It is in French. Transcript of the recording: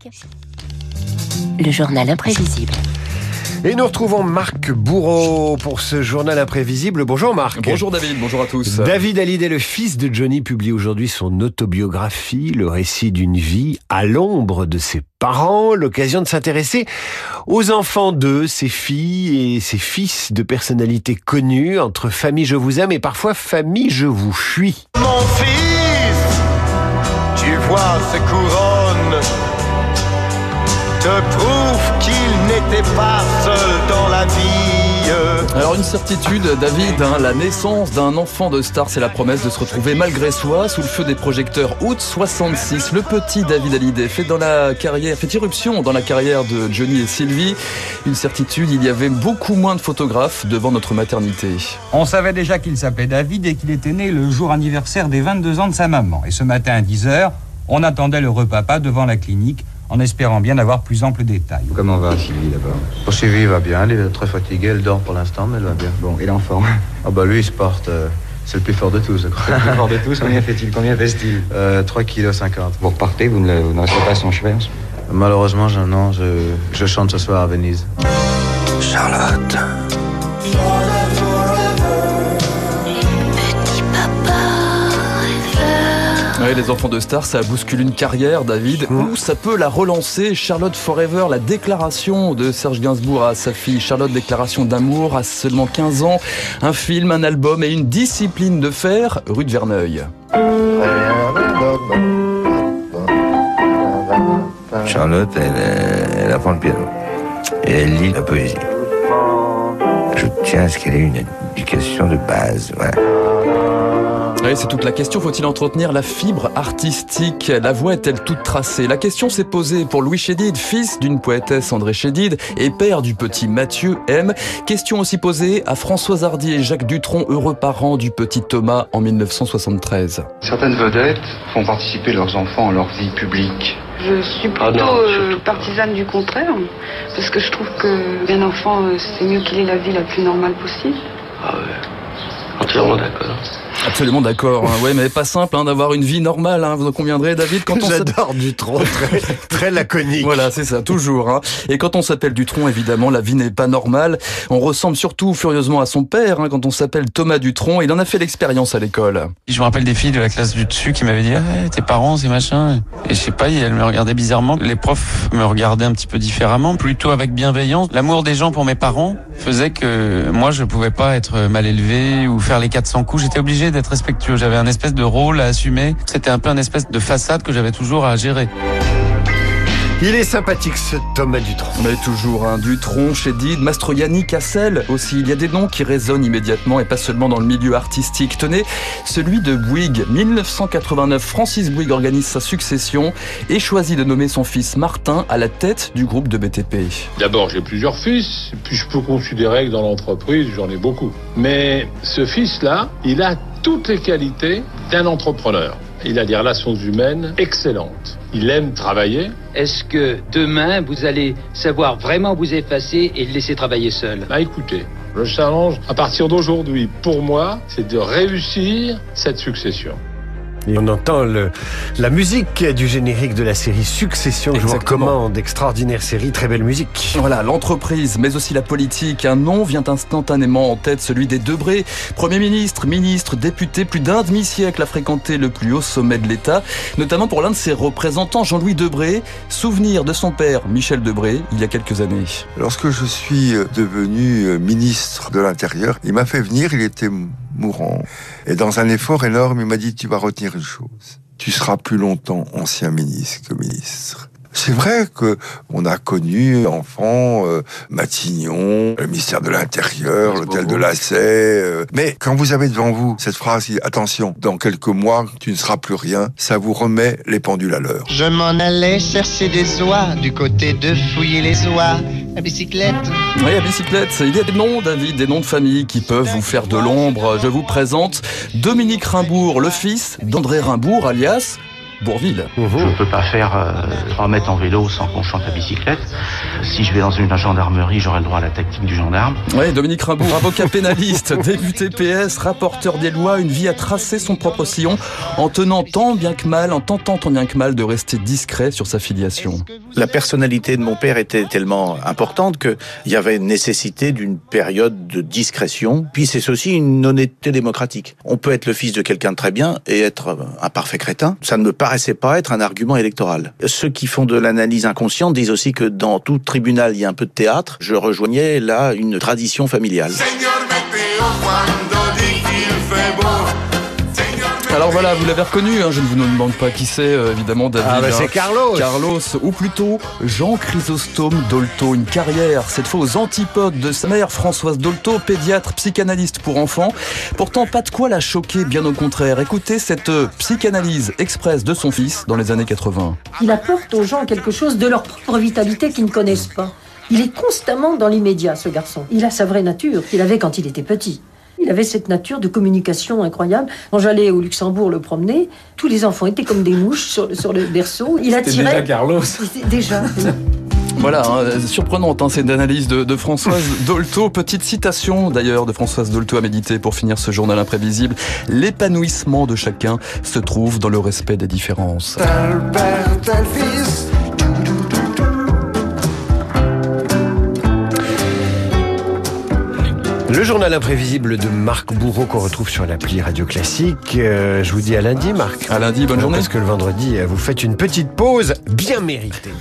Classique, le journal imprévisible. Et nous retrouvons Marc Bourreau pour ce journal imprévisible. Bonjour Marc. Bonjour David, bonjour à tous. David Hallyday, le fils de Johnny, publie aujourd'hui son autobiographie, le récit d'une vie à l'ombre de ses parents, l'occasion de s'intéresser aux enfants d'eux, ses filles et ses fils de personnalités connues, entre famille je vous aime et parfois famille je vous fuis. Mon fils, tu vois ces couronnes te prouve qu'il n'était pas seul dans la vie. Alors une certitude, David, hein, la naissance d'un enfant de star, c'est la promesse de se retrouver malgré soi sous le feu des projecteurs. Août 66, le petit David Hallyday fait dans la carrière, fait irruption dans la carrière de Johnny et Sylvie. Une certitude, il y avait beaucoup moins de photographes devant notre maternité. On savait déjà qu'il s'appelait David et qu'il était né le jour anniversaire des 22 ans de sa maman. Et ce matin à 10h, on attendait le repas devant la clinique en espérant bien avoir plus ample détail. Comment va Sylvie d'abord Sylvie, va bien. Elle est très fatiguée. Elle dort pour l'instant, mais elle va bien. Bon, et l'enfant Ah bah lui, il se porte... euh, c'est le plus fort de tous, je crois. Le plus fort de tous, combien fait-il Combien pèse-t-il Euh, 3 kg 50. Vous repartez, vous ne, le- vous ne restez pas à son chevet moment Malheureusement, je, non, je, je chante ce soir à Venise. Charlotte. Les enfants de star, ça bouscule une carrière, David, ou ça peut la relancer. Charlotte Forever, la déclaration de Serge Gainsbourg à sa fille Charlotte, déclaration d'amour à seulement 15 ans. Un film, un album et une discipline de fer, rue de Verneuil. Charlotte, elle, elle apprend le piano. Et elle lit la poésie. Je tiens à ce qu'elle ait une éducation de base. Voilà. C'est toute la question. Faut-il entretenir la fibre artistique? La voix est-elle toute tracée? La question s'est posée pour Louis Chédid, fils d'une poétesse André Chédid et père du petit Mathieu M. Question aussi posée à Françoise Hardy et Jacques Dutronc, heureux parents du petit Thomas en 1973. Certaines vedettes font participer leurs enfants à leur vie publique. Je suis plutôt Ah non, euh, partisane du contraire, parce que je trouve qu'un enfant, euh, c'est mieux qu'il ait la vie la plus normale possible. Ah ouais, entièrement d'accord. Absolument d'accord. hein. Ouais, mais pas simple hein, d'avoir une vie normale. Hein. Vous en conviendrez, David, quand on s'appelle- J'adore Dutronc, très, très laconique. Voilà, c'est ça, toujours. Hein. Et quand on s'appelle Dutronc, évidemment, la vie n'est pas normale. On ressemble surtout furieusement à son père. Hein, quand on s'appelle Thomas Dutronc, il en a fait l'expérience à l'école. Je me rappelle des filles de la classe du dessus qui m'avaient dit ah, ouais, tes parents c'est machin et je sais pas elles me regardaient bizarrement les profs me regardaient un petit peu différemment plutôt avec bienveillance l'amour des gens pour mes parents faisait que moi je pouvais pas être mal élevé ou faire les 400 coups j'étais obligé d'être respectueux j'avais un espèce de rôle à assumer c'était un peu un espèce de façade que j'avais toujours à gérer Il est sympathique ce Thomas Dutronc. Mais toujours un Dutronc, Chédid, Mastroianni, Cassel aussi. Il y a des noms qui résonnent immédiatement et pas seulement dans le milieu artistique. Tenez, celui de Bouygues. 1989, Francis Bouygues organise sa succession et choisit de nommer son fils Martin à la tête du groupe de BTP. D'abord, j'ai plusieurs fils, puis je peux considérer que dans l'entreprise, j'en ai beaucoup. Mais ce fils-là, il a toutes les qualités d'un entrepreneur. Il a des relations humaines excellentes. Il aime travailler. Est-ce que demain, vous allez savoir vraiment vous effacer et le laisser travailler seul? Bah écoutez, le challenge à partir d'aujourd'hui, pour moi, c'est de réussir cette succession. Et on entend le, la musique du générique de la série Succession je vous recommande. Extraordinaire série, très belle musique. Voilà, l'entreprise, mais aussi la politique. Un nom vient instantanément en tête, celui des Debré. Premier ministre, ministre, député, plus d'un demi-siècle a fréquenté le plus haut sommet de l'État, notamment pour l'un de ses représentants, Jean-Louis Debré. Souvenir de son père, Michel Debré, il y a quelques années. Lorsque je suis devenu ministre de l'Intérieur, il m'a fait venir, il était mourant. Et dans un effort énorme, il m'a dit, tu vas retenir une chose. Tu seras plus longtemps ancien ministre que ministre. C'est vrai que on a connu enfant euh, Matignon, le ministère de l'Intérieur, l'hôtel de la Sey. euh, mais quand vous avez devant vous cette phrase, attention, dans quelques mois, tu ne seras plus rien, ça vous remet les pendules à l'heure. Je m'en allais chercher des oies du côté de fouiller les oies. La bicyclette. Oui, à bicyclette, il y a des noms, David, des noms de famille qui peuvent vous faire de l'ombre. Je vous présente Dominique Rimbourg, le fils d'André Rimbourg, alias Bourville. Je ne peux pas faire euh, 3 mètres en vélo sans qu'on chante la bicyclette. Si je vais dans une gendarmerie, j'aurai le droit à la tactique du gendarme. Ouais, Dominique Rimbaud, avocat pénaliste, député PS, rapporteur des lois, une vie à tracer son propre sillon en tenant tant bien que mal, en tentant tant bien que mal de rester discret sur sa filiation. La personnalité de mon père était tellement importante qu'il y avait nécessité d'une période de discrétion. Puis c'est aussi une honnêteté démocratique. On peut être le fils de quelqu'un de très bien et être un parfait crétin. Ça ne me paraissait pas être un argument électoral. Ceux qui font de l'analyse inconsciente disent aussi que dans tout tribunal, il y a un peu de théâtre. Je rejoignais là une tradition familiale. Alors voilà, vous l'avez reconnu, hein, je ne vous demande pas qui c'est, euh, évidemment, David. Ah bah, c'est hein. Carlos. Carlos, ou plutôt Jean Chrysostome Dolto, une carrière, cette fois aux antipodes de sa mère, Françoise Dolto, pédiatre, psychanalyste pour enfants. Pourtant, pas de quoi la choquer, bien au contraire. Écoutez cette euh, psychanalyse express de son fils dans les années 80. Il apporte aux gens quelque chose de leur propre vitalité qu'ils ne connaissent pas. Il est constamment dans l'immédiat, ce garçon. Il a sa vraie nature qu'il avait quand il était petit. Il avait cette nature de communication incroyable. Quand j'allais au Luxembourg le promener, tous les enfants étaient comme des mouches sur le, sur le berceau. Il attirait. déjà Carlos. Déjà. Voilà, hein, surprenante hein, cette analyse de, de Françoise Dolto. Petite citation d'ailleurs de Françoise Dolto à méditer pour finir ce journal imprévisible. L'épanouissement de chacun se trouve dans le respect des différences. Tel père, Le journal imprévisible de Marc Bourreau qu'on retrouve sur l'appli Radio Classique. Euh, je vous dis à lundi, Marc. À lundi, bonne journée. Parce que le vendredi, euh, vous faites une petite pause bien méritée.